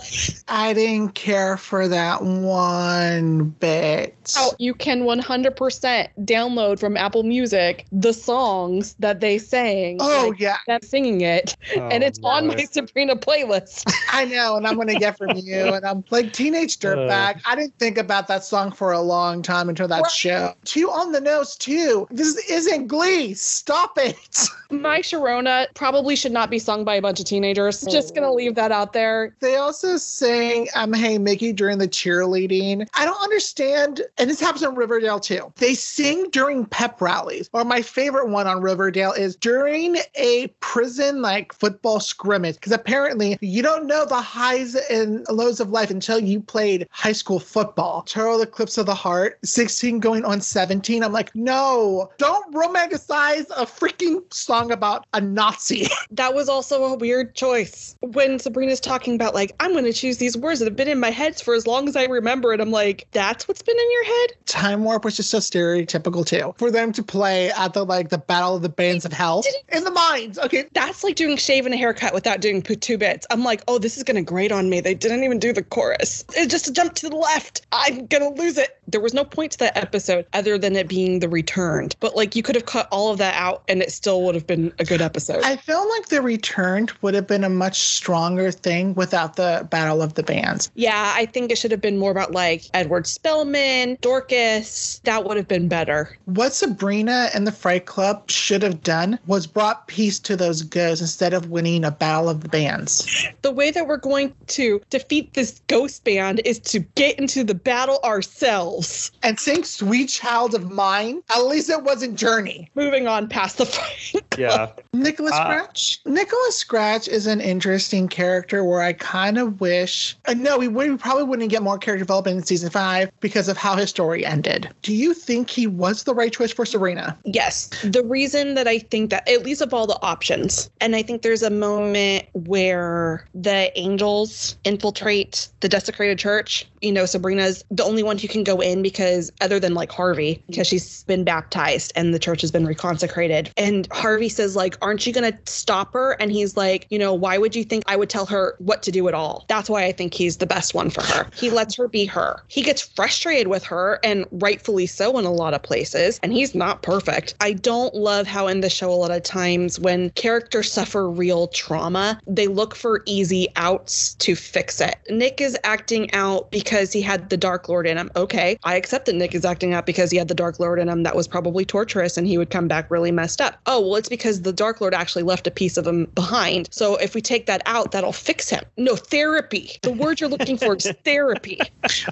I didn't care for that one bit. how you can 100% download from Apple Music the songs that they sang. Oh, like, yeah, them singing it, and Oh, it's on my. Sabrina playlist. I know, and I'm gonna get from you. And I'm like teenage dirtbag. I didn't think about that song for a long time until that Right. show. Too on the nose too. This isn't Glee. Stop it. my Sharona probably should not be sung by a bunch of teenagers. Just gonna leave that out there. They also sang um, Hey Mickey during the cheerleading. I don't understand, and this happens on Riverdale too. They sing during pep rallies. Or my favorite one on Riverdale is during a prison like football scrimmage. Because apparently you don't know the highs and lows of life until you played high school football. Total Eclipse of the Heart, 16 going on 17. I'm like, no, don't romanticize a freaking song about a Nazi. That was also a weird choice. When Sabrina's talking about like, I'm gonna choose these words that have been in my head for as long as I remember it, I'm like, that's what's been in your head? Time Warp was just so stereotypical too. For them to play at the like the Battle of the Bands of Hell in the mines. Okay, That's like doing shave and a haircut without doing two bits. I'm like, oh, this is gonna grate on me. They didn't even do the chorus. It's just a jump to the left. I'm gonna lose it. There was no point to that episode other than it being the returned. But like, you could have cut all of that out, and it still would have been a good episode. I feel like the returned would have been a much stronger thing without the Battle of the Bands. yeah, I think it should have been more about like Edward Spellman, Dorcas. That would have been better. What Sabrina and the Fright Club should have done was brought peace to those ghosts instead of winning a Battle of the Bands. The way that we're going to defeat this ghost band is to get into the battle ourselves. And sing Sweet Child of Mine, at least it wasn't Journey. Moving on past the fight. Yeah. Nicholas Uh, Scratch. Nicholas Scratch is an interesting character where I kind of wish. Uh, no, we, would, we probably wouldn't get more character development in season five because of how his story ended. Do you think he was the right choice for Sabrina? Yes. The reason that I think that, at least of all the options, and I think there's a moment where the angels infiltrate the desecrated church. You know, Sabrina's the only one who can go in because, other than like Harvey, because she's been baptized and the church has been reconsecrated. And Harvey says, like, aren't you going to stop her? And he's like, you know, why would you think I would tell her what to do at all? That's why I think he's the best one for her. He lets her be her. He gets frustrated with her, and rightfully so in a lot of places. And he's not perfect. I don't love how in the show, a lot of times when characters suffer real trauma, they look for easy outs to fix it. Nick is acting out because he had the Dark Lord in him. Okay, I accept that Nick is acting out because he had the Dark Lord in him that was probably torturous and he would come back really messed up. Oh, well, it's because the Dark Lord actually left a piece of him behind. So if we take that out, that'll fix him. No, therapy. The word you're looking for is therapy.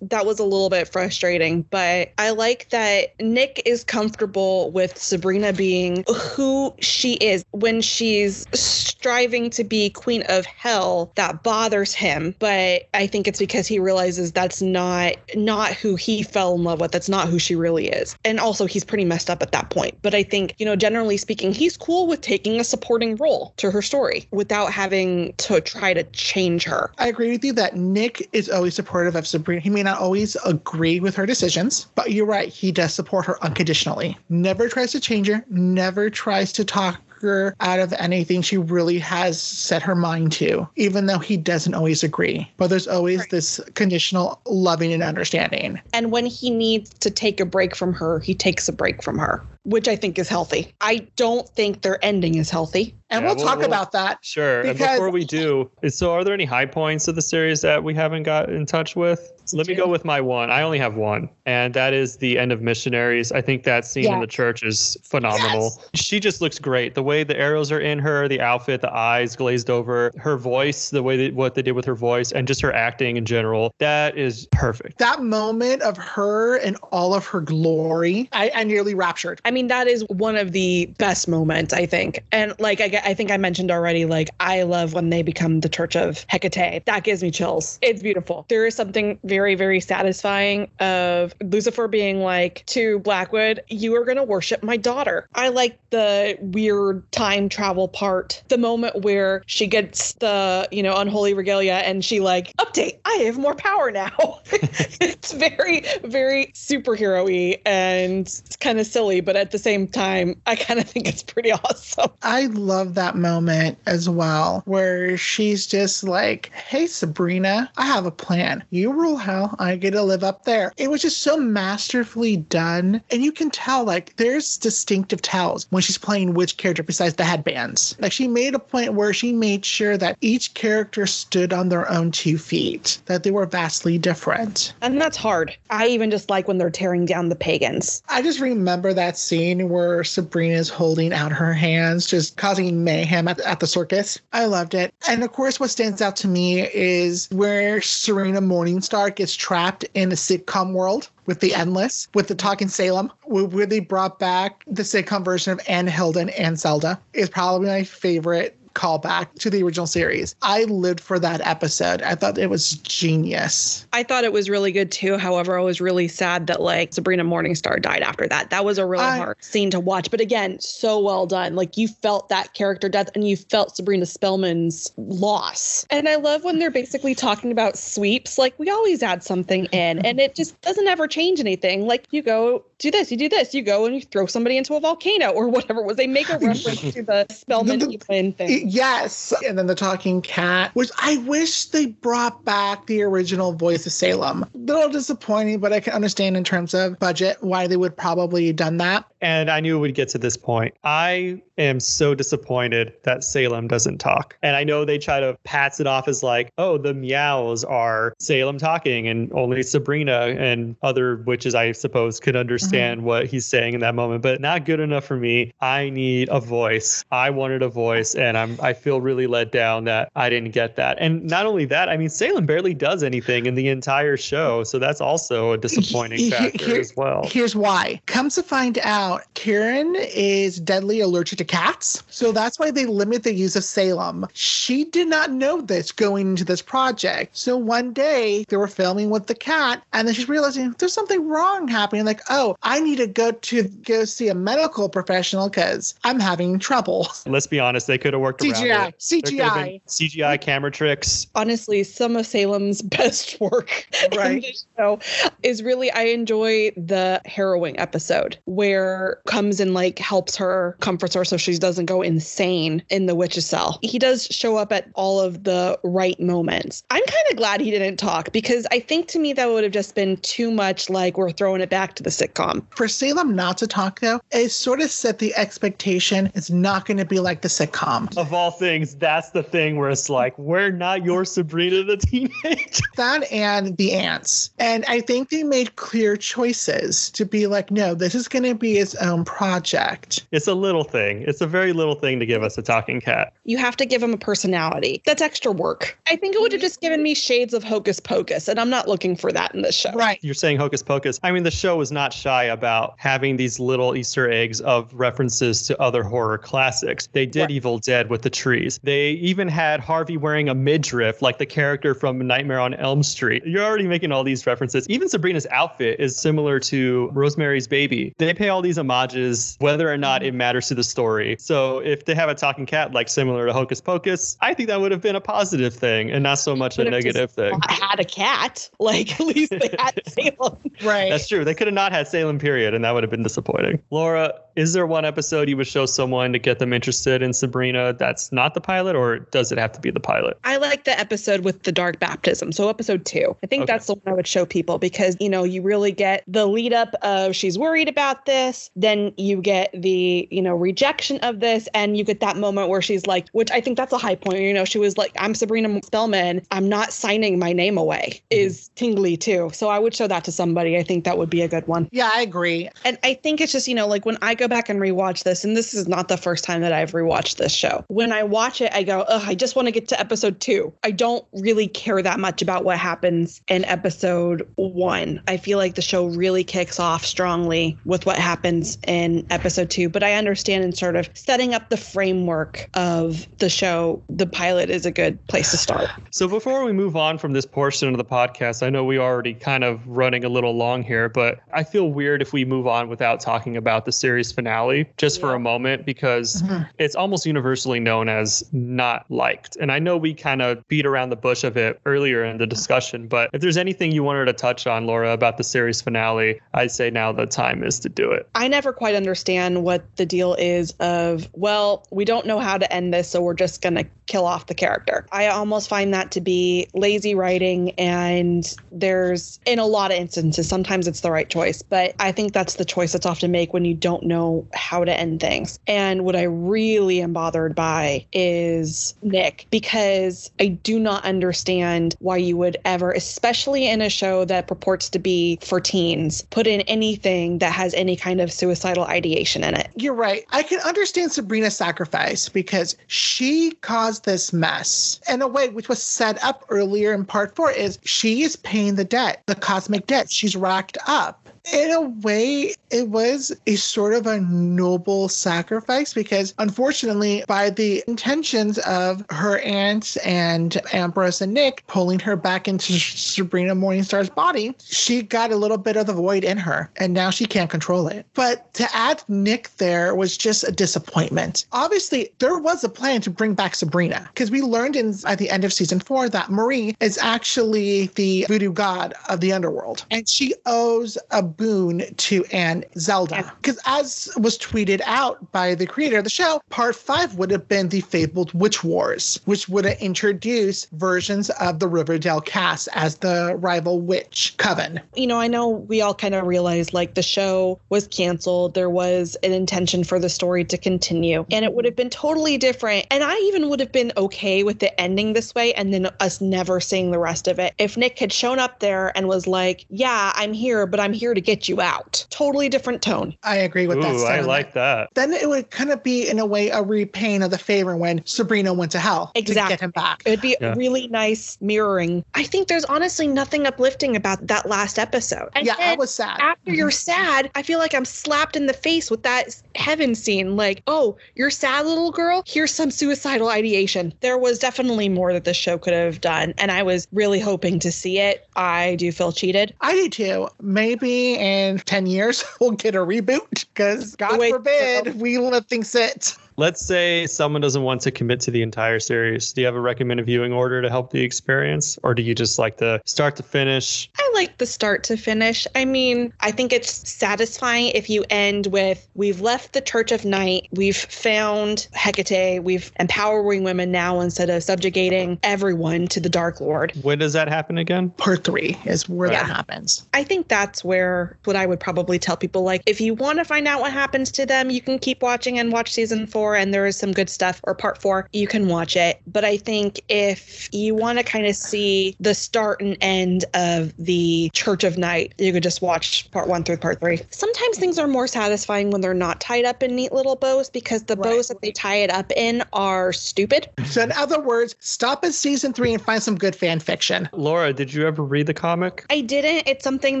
That was a little bit frustrating, but I like that Nick is comfortable with Sabrina being who she is when she's striving to be queen of hell that bothers him. But i think it's because he realizes that's not not who he fell in love with. That's not who she really is. And also he's pretty messed up at that point. But i think you know generally speaking he's cool with taking a supporting role to her story without having to try to change her. I agree with you that Nick is always supportive of Sabrina. He may not always agree with her decisions, but you're right. He does support her unconditionally. Never tries to change her, never tries to talk her out of anything she really has set her mind to, even though he doesn't always agree. But there's always Right. this conditional loving and understanding. and when he needs to take a break from her he takes a break from her which i think is healthy i don't think their ending is healthy And Yeah, we'll we'll- talk we'll- about that. Sure. And before we do, so are there any high points of the series that we haven't got in touch with? Let me go with my one. I only have one, and that is the end of Missionaries. I think that scene in the church is phenomenal. She just looks great. The way the arrows are in her, the outfit, the eyes glazed over, her voice, the way that what they did with her voice, and just her acting in general. That is perfect. That moment of her and all of her glory, I, I nearly raptured. I mean, that is one of the best moments, I think. And like I, I think I mentioned already, like I love when they become the Church of Hecate. That gives me chills. It's beautiful. There is something very, very satisfying of Lucifer being like to Blackwood, "You are going to worship my daughter." I like the weird time travel part. The moment where she gets the you know unholy regalia and she like update. I have more power now. it's very, very superhero-y and it's kind of silly, but at the same time, I kind of think it's pretty awesome. I love that moment as well, where she's just like, Hey, Sabrina, I have a plan. You rule hell. I get to live up there. It was just so masterfully done. And you can tell, like, there's distinctive tells when she's playing which character besides the headbands. Like, she made a point where she made sure that each character stood on their own two feet, that they were vastly different. And that's hard. I even just like when they're tearing down the pagans. I just remember that scene where Sabrina's holding out her hands, just causing mayhem at, at the circus. I loved it. And of course, what stands out to me is where Sabrina Morningstar gets trapped in the sitcom world with the Endless, with the Talking Salem, where they brought back the sitcom version of Aunt Hilda and Zelda, is probably my favorite callback to the original series. I lived for that episode. I thought it was genius. I thought it was really good too. However, I was really sad that like Sabrina Morningstar died after that. That was a really I- hard scene to watch. But again, so well done. Like you felt that character death and you felt Sabrina Spellman's loss. And I love when they're basically talking about sweeps. Like we always add something in and it just doesn't ever change anything. Like you go do this, you do this, you go and you throw somebody into a volcano or whatever it was. They make a reference to the Spellman Evelyn thing. Yes. And then the talking cat, which I wish they brought back the original voice of Salem. A little disappointing, but I can understand in terms of budget why they would probably have done that. And I knew it would get to this point. I am so disappointed that Salem doesn't talk. And I know they try to pass it off as like, oh, the meows are Salem talking, and only Sabrina and other witches, I suppose, could understand mm-hmm. what he's saying in that moment. But not good enough for me. I need a voice. I wanted a voice, and I'm um, I feel really let down that I didn't get that. And not only that, I mean, Salem barely does anything in the entire show, so that's also a disappointing factor Here- as well. Here's why. Comes to find out, Kiernan is deadly allergic to cats. So that's why they limit the use of Salem. She did not know this going into this project. So one day they were filming with the cat, and then she's realizing there's something wrong happening. Like, oh, I need to go to go see a medical professional because I'm having trouble. Let's be honest, they could have worked CGI. it. There could have been CGI. CGI camera tricks. honestly some of Salem's best work Right. this show is really I enjoy the harrowing episode where comes and like helps her comforts her so she doesn't go insane in the witch's cell. He does show up at all of the right moments. I'm kind of glad he didn't talk because I think to me that would have just been too much like we're throwing it back to the sitcom. For Salem not to talk though, it sort of set the expectation it's not going to be like the sitcom. Of all things, that's the thing where it's like, we're not your Sabrina the teenage. that and the aunts. And I think they made clear choices to be like, no, this is going to be its own project. It's a little thing. It's a very little thing to give us a talking cat. You have to give him a personality. That's extra work. I think it would have just given me shades of hocus pocus, and I'm not looking for that in this show. Right. You're saying hocus pocus. I mean, the show was not shy about having these little Easter eggs of references to other horror classics. They did Right. Evil Dead with the trees. They even had Harvey wearing a midriff, like the character from Nightmare on Elm Street. You're already making all these references. Even Sabrina's outfit is similar to Rosemary's Baby. They pay all these homages, whether or not it matters to the story. So if they have a talking cat like similar to Hocus Pocus, I think that would have been a positive thing and not so much a negative thing. Had a cat. Like at least they had Salem. Right. That's true. They could have not had Salem, period, and that would have been disappointing. Laura, is there one episode you would show someone to get them interested in Sabrina that's not the pilot, or does it have to be the pilot? I like the episode with the dark baptism. So episode two. I think Okay. that's the one I would show people because you know you really get the lead up of she's worried about this, then you get the you know rejection of this, and you get that moment where she's like, which I think that's a high point. You know, she was like, "I'm Sabrina Spellman. I'm not signing my name away." Mm-hmm. Is tingly too. So I would show that to somebody. I think that would be a good one. yeah, I agree. And I think it's just, you know, like when I go back and rewatch this, and this is not the first time that I've rewatched this show. When I watch it, I go, ugh, I just want to get to episode two. I don't really care that much about what happens in episode one. I feel like the show really kicks off strongly with what happens in episode two. But I understand in sort of setting up the framework of the show, the pilot is a good place to start. So before we move on from this portion of the podcast, I know we already kind of running a little long here, but I feel weird if we move on without talking about the series finale just for a moment because Mhm. it's almost universally known as not liked. And I know we kind of beat around the bush of it earlier in the discussion, but if there's anything you wanted to touch on, Laura, about the series finale, I'd say now the time is to do it. I never quite understand what the deal is of, well, we don't know how to end this, so we're just going to kill off the character. I almost find that to be lazy writing, and there's, in a lot of instances, sometimes it's the right choice, but I think that's the choice that's often made when you don't know how to end things. And what I really am bothered by is Nick, because I do not understand why you would ever, especially in a show that purports to be for teens, put in anything that has any kind of suicidal ideation in it. You're right. I can understand Sabrina's sacrifice because she caused this mess in a way which was set up earlier in part four is she is paying the debt, the cosmic debt she's racked up. In a way, it was a sort of a noble sacrifice because unfortunately, by the intentions of her aunts and Ambrose and Nick pulling her back into Sabrina Morningstar's body, she got a little bit of the void in her and now she can't control it. But to add Nick there was just a disappointment. Obviously, there was a plan to bring back Sabrina because we learned in at the end of season four that Marie is actually the voodoo god of the underworld and she owes a boon to Aunt Zelda. Because as was tweeted out by the creator of the show, part five would have been the fabled Witch Wars, which would have introduced versions of the Riverdale cast as the rival witch coven. You know, I know we all kind of realized like the show was canceled. There was an intention for the story to continue, and it would have been totally different. And I even would have been okay with the ending this way and then us never seeing the rest of it. If Nick had shown up there and was like, Yeah, I'm here, but I'm here to get you out. Totally different tone. I agree with that. Ooh, I like that. Then it would kind of be, in a way, a repaying of the favor when Sabrina went to hell to Exactly. get him back. It'd be Yeah. really nice mirroring. I think there's honestly nothing uplifting about that last episode. And yeah, I was sad. after mm-hmm. you're sad, I feel like I'm slapped in the face with that heaven scene. Like, oh, you're sad, little girl. Here's some suicidal ideation. There was definitely more that this show could have done, and I was really hoping to see it. I do feel cheated. I do too. Maybe in 10 years we'll get a reboot because God Wait, forbid uh, we let things sit. Let's say someone doesn't want to commit to the entire series. Do you have a recommended viewing order to help the experience? Or do you just like the start to finish? I like the start to finish. I mean, I think it's satisfying if you end with we've left the Church of Night, we've found Hecate, we've empowering women now instead of subjugating everyone to the Dark Lord. When does that happen again? Part three is where that happens. I think that's where what I would probably tell people like if you want to find out what happens to them, you can keep watching and watch season 4 and there is some good stuff or part 4, you can watch it. But I think if you want to kind of see the start and end of the Church of Night, you could just watch part 1 through part 3. Sometimes things are more satisfying when they're not tied up in neat little bows because the Right. bows that they tie it up in are stupid. So, in other words, stop at season three and find some good fan fiction. Laura, did you ever read the comic? I didn't. It's something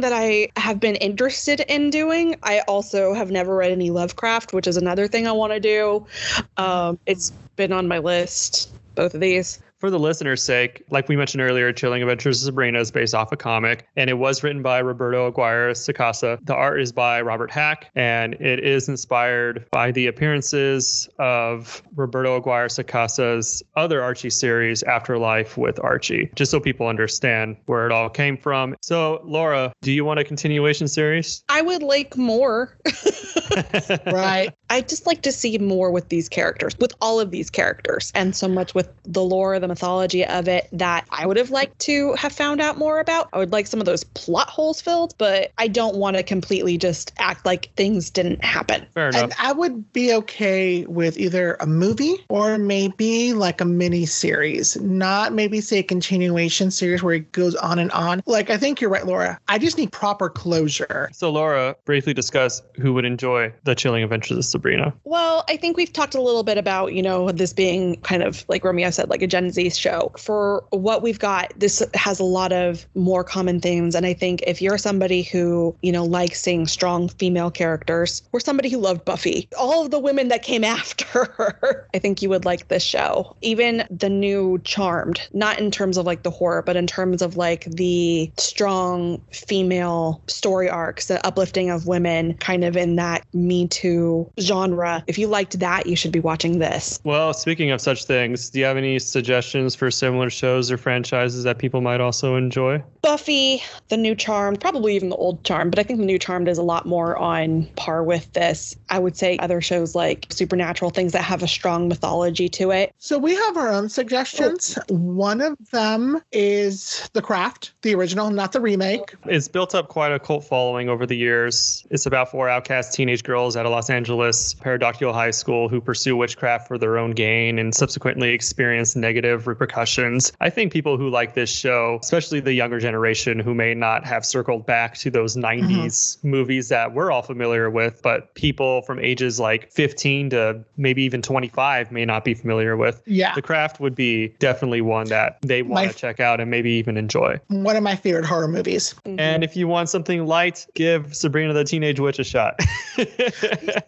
that I have been interested in doing. I also have never read any Lovecraft, which is another thing I want to do. Um, it's been on my list, both of these. For the listener's sake, like we mentioned earlier, Chilling Adventures of Sabrina is based off a comic, and it was written by Roberto Aguirre Sacasa. The art is by Robert Hack, and it is inspired by the appearances of Roberto Aguirre Sacasa's other Archie series, Afterlife with Archie, just so people understand where it all came from. So, Laura, do you want a continuation series? I would like more. Right. I just like to see more with these characters, with all of these characters, and so much with the lore, the mythology of it that I would have liked to have found out more about. I would like some of those plot holes filled, but I don't want to completely just act like things didn't happen. Fair enough. and I would be okay with either a movie or maybe like a mini series, not maybe say a continuation series where it goes on and on. Like, I think you're right, Laura. I just need proper closure. So, Laura, briefly discuss who would enjoy the Chilling Adventures of Sabrina. Well, I think we've talked a little bit about, you know, this being kind of like Romeo said, like a Gen Z show. For what we've got, this has a lot of more common themes. And I think if you're somebody who, you know, likes seeing strong female characters or somebody who loved Buffy, all of the women that came after her, I think you would like this show. Even the new Charmed, not in terms of like the horror, but in terms of like the strong female story arcs, the uplifting of women, kind of in that Me Too genre. If you liked that, you should be watching this. Well, speaking of such things, do you have any suggestions for similar shows or franchises that people might also enjoy? Buffy, the new Charmed, probably even the old Charmed, but I think the new Charmed is a lot more on par with this. I would say other shows like Supernatural, things that have a strong mythology to it. So we have our own suggestions. One of them is The Craft, the original, not the remake. It's built up quite a cult following over the years. It's about four outcast teenage girls at a Los Angeles paradoxical high school who pursue witchcraft for their own gain and subsequently experience negative repercussions. I think people who like this show, especially the younger generation who may not have circled back to those mm-hmm. 90s movies that we're all familiar with, but people from ages like 15 to maybe even 25 may not be familiar with. Yeah. The Craft would be definitely one that they want My- to check out and maybe even enjoy. One of my favorite horror movies. Mm-hmm. And if you want something light, give Sabrina the Teenage Witch a shot.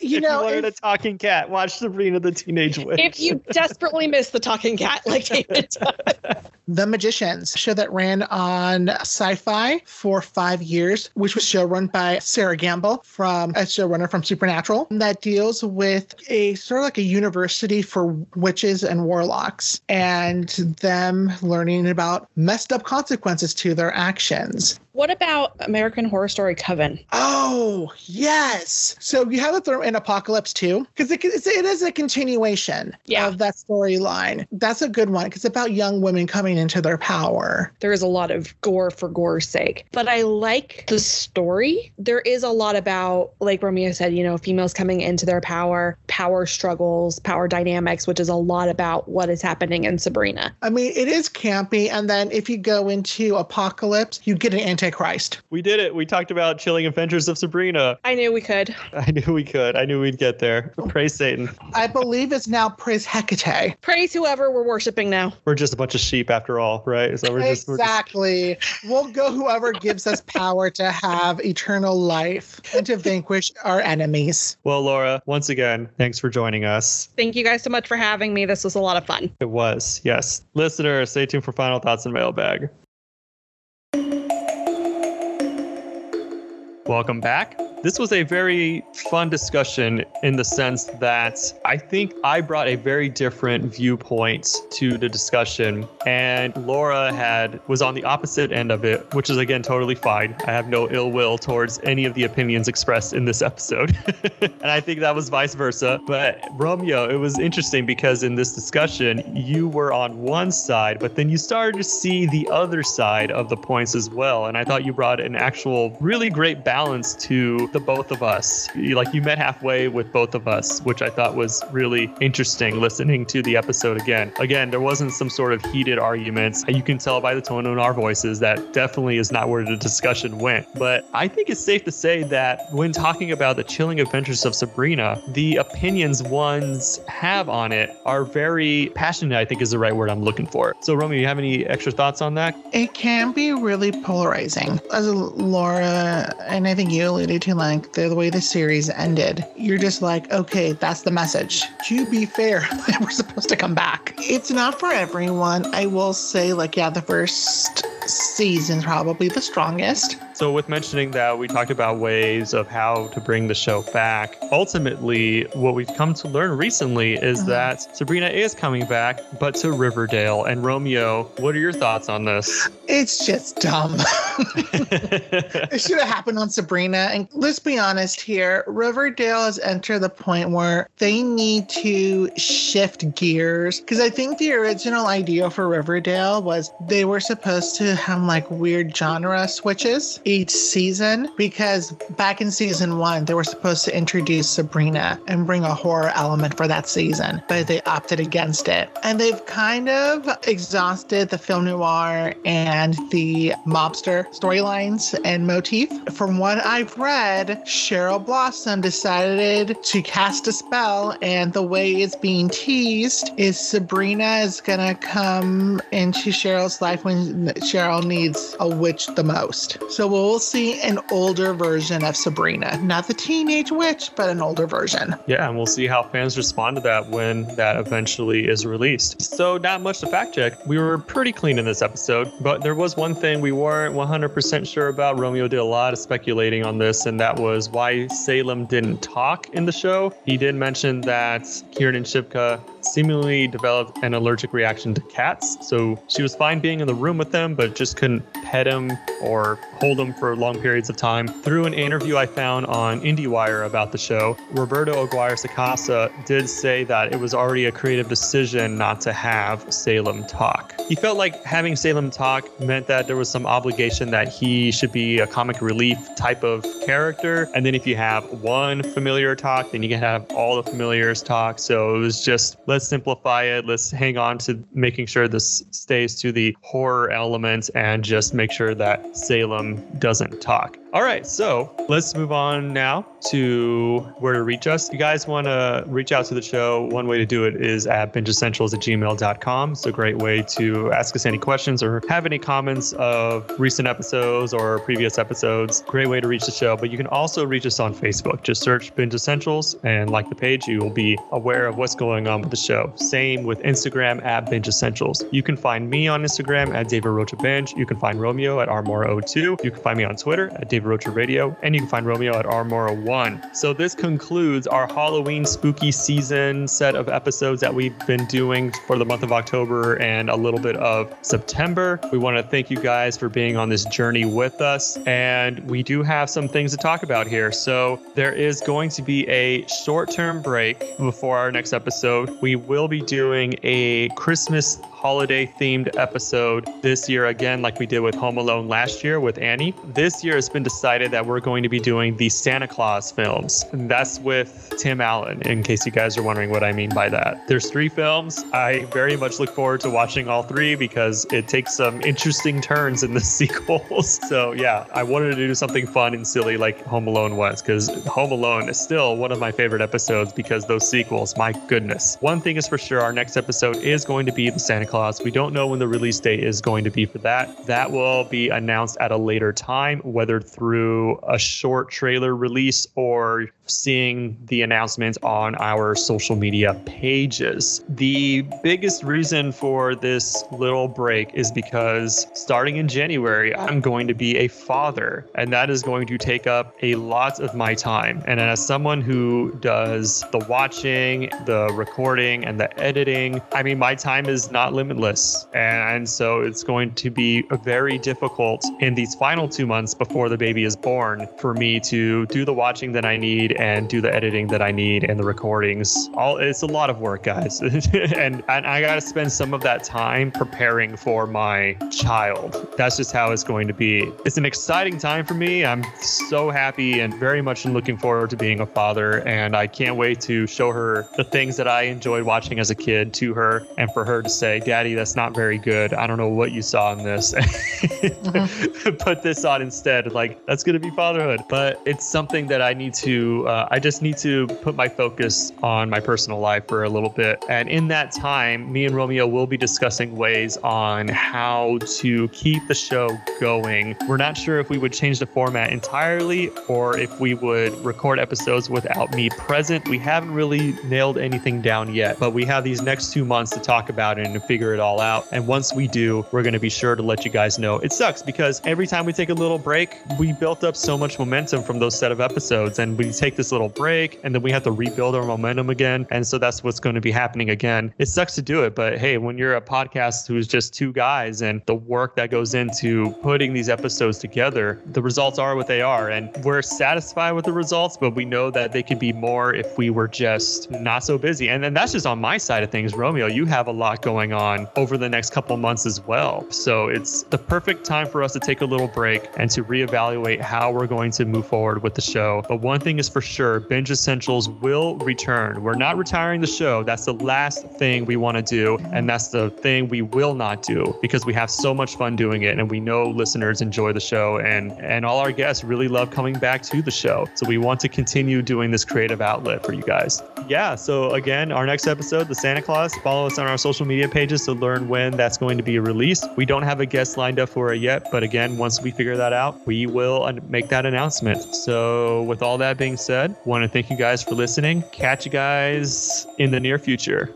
You know, you if- a talking cat, watch Sabrina the Teenage Witch. If you desperately miss the talking cat, like David does. The Magicians, a show that ran on Syfy for five years, which was showrun by Sera Gamble from a showrunner from Supernatural that deals with a sort of like a university for witches and warlocks and them learning about messed up consequences to their actions. What about American Horror Story Coven? Oh, yes. So you have to throw in Apocalypse too, because it, it's- a continuation Yeah. of that storyline. That's a good one because it's about young women coming into their power. There is a lot of gore for gore's sake, but I like the story. There is a lot about, like Romeo said, you know, females coming into their power, power struggles, power dynamics, which is a lot about what is happening in Sabrina. I mean, it is campy. And then if you go into Apocalypse, you get an Antichrist. We did it. We talked about Chilling Adventures of Sabrina. I knew we could. I knew we could. I knew we'd get there. Praise Satan. I believe it's now Praise Hecate. Praise whoever we're worshiping now. We're just a bunch of sheep after all, right? So we're just exactly. We're just... We'll go whoever gives us power to have eternal life and to vanquish our enemies. Well, Laura, once again, thanks for joining us. Thank you guys so much for having me. This was a lot of fun. It was, yes. Listener, stay tuned for final thoughts and mailbag. Welcome back. This was a very fun discussion in the sense that I think I brought a very different viewpoint to the discussion and Laura had was on the opposite end of it, which is again totally fine. I have no ill will towards any of the opinions expressed in this episode. and I think that was vice versa. But Romeo, it was interesting because in this discussion, you were on one side, but then you started to see the other side of the points as well. And I thought you brought an actual really great balance to the both of us. Like you met halfway with both of us, which I thought was really interesting listening to the episode again. Again, there wasn't some sort of heated arguments. You can tell by the tone in our voices that definitely is not where the discussion went. But I think it's safe to say that when talking about the chilling adventures of Sabrina, the opinions ones have on it are very passionate, I think is the right word I'm looking for. So, Romeo, you have any extra thoughts on that? It can be really polarizing. As Laura, and I think you alluded to, like the, the way the series ended, you're just like, okay, that's the message. To be fair, we're supposed to come back. It's not for everyone. I will say, like, yeah, the first season's probably the strongest. So, with mentioning that, we talked about ways of how to bring the show back. Ultimately, what we've come to learn recently is uh-huh. that Sabrina is coming back, but to Riverdale. And Romeo, what are your thoughts on this? It's just dumb. it should have happened on Sabrina. And let's be honest here Riverdale has entered the point where they need to shift gears. Because I think the original idea for Riverdale was they were supposed to have like weird genre switches each season. Because back in season one, they were supposed to introduce Sabrina and bring a horror element for that season, but they opted against it. And they've kind of exhausted the film noir and the mobster storylines and motif. From what I've read, Cheryl Blossom decided to cast a spell, and the way it's being teased is Sabrina is gonna come into Cheryl's life when Cheryl needs a witch the most. So we'll see an older version of Sabrina, not the teenage witch, but an older version. Yeah, and we'll see how fans respond to that when that eventually is released. So, not much to fact check. We were pretty clean in this episode, but there was one thing we weren't 100% sure about. Romeo did a lot of speculating on this, and that was why Salem didn't talk in the show. He did mention that Kiernan Shipka seemingly developed an allergic reaction to cats. So she was fine being in the room with them, but just couldn't pet him or hold him for long periods of time. Through an interview I found on IndieWire about the show, Roberto Aguirre Sacasa did say that it was already a creative decision not to have Salem talk. He felt like having Salem talk meant that there was some obligation that he should be a comic relief type of character. And then if you have one familiar talk, then you can have all the familiars talk. So it was just let's simplify it. Let's hang on to making sure this stays to the horror elements and just make sure that Salem doesn't talk. All right, so let's move on now to where to reach us. If you guys want to reach out to the show, one way to do it is at bingeessentials at gmail.com. It's a great way to ask us any questions or have any comments of recent episodes or previous episodes. Great way to reach the show. But you can also reach us on Facebook. Just search Binge Essentials and like the page. You will be aware of what's going on with the show. Same with Instagram at Binge Essentials. You can find me on Instagram at David Rocha Binge. You can find Romeo at Armor02. You can find me on Twitter at David Cave Rocha Radio, and you can find Romeo at Armora1. So this concludes our Halloween spooky season set of episodes that we've been doing for the month of October and a little bit of September. We want to thank you guys for being on this journey with us, and we do have some things to talk about here. So there is going to be a short-term break before our next episode. We will be doing a Christmas holiday themed episode this year again, like we did with Home Alone last year with Annie. This year it's been decided that we're going to be doing the Santa Clause films. And that's with Tim Allen, in case you guys are wondering what I mean by that. There's three films. I very much look forward to watching all three because it takes some interesting turns in the sequels. So yeah, I wanted to do something fun and silly like Home Alone was, because Home Alone is still one of my favorite episodes because those sequels, my goodness. One thing is for sure, our next episode is going to be the Santa Clause. We don't know when the release date is going to be for that. That will be announced at a later time, whether through a short trailer release or seeing the announcements on our social media pages. The biggest reason for this little break is because starting in January, I'm going to be a father, and that is going to take up a lot of my time. And as someone who does the watching, the recording, and the editing, I mean, my time is not limitless. And so it's going to be very difficult in these final two months before the baby is born for me to do the watching that I need and do the editing that I need and the recordings. All it's a lot of work, guys. and, and I got to spend some of that time preparing for my child. That's just how it's going to be. It's an exciting time for me. I'm so happy and very much looking forward to being a father. And I can't wait to show her the things that I enjoyed watching as a kid to her and for her to say, Daddy, that's not very good. I don't know what you saw in this. mm-hmm. Put this on instead. Like, that's going to be fatherhood. But it's something that I need to, uh, I just need to put my focus on my personal life for a little bit. And in that time, me and Romeo will be discussing ways on how to keep the show going. We're not sure if we would change the format entirely or if we would record episodes without me present. We haven't really nailed anything down yet, but we have these next two months to talk about it and figure it all out. And once we do, we're going to be sure to let you guys know. It sucks because every time we take a little break, we built up so much momentum from those set of episodes, and we take this little break and then we have to rebuild our momentum again. And so that's what's going to be happening again. It sucks to do it, but hey, when you're a podcast who's just two guys and the work that goes into putting these episodes together, the results are what they are. And we're satisfied with the results, but we know that they could be more if we were just not so busy. And then that's just on my side of things. Romeo, you have a lot going on over the next couple months as well. So it's the perfect time for us to take a little break and to reevaluate how we're going to move forward with the show. But one thing is for sure Binge Essentials will return. We're not retiring the show. That's the last thing we want to do. And that's the thing we will not do because we have so much fun doing it. And we know listeners enjoy the show and, and all our guests really love coming back to the show. So we want to continue doing this creative outlet for you guys. Yeah. So again, our next episode, the Santa Clause, follow us on our social media pages to learn when that's going to be released. We don't have a guest lined up for it yet, but again, once we figure that out, we will make that announcement. So with all that being said, want to thank you guys for listening. Catch you guys in the near future.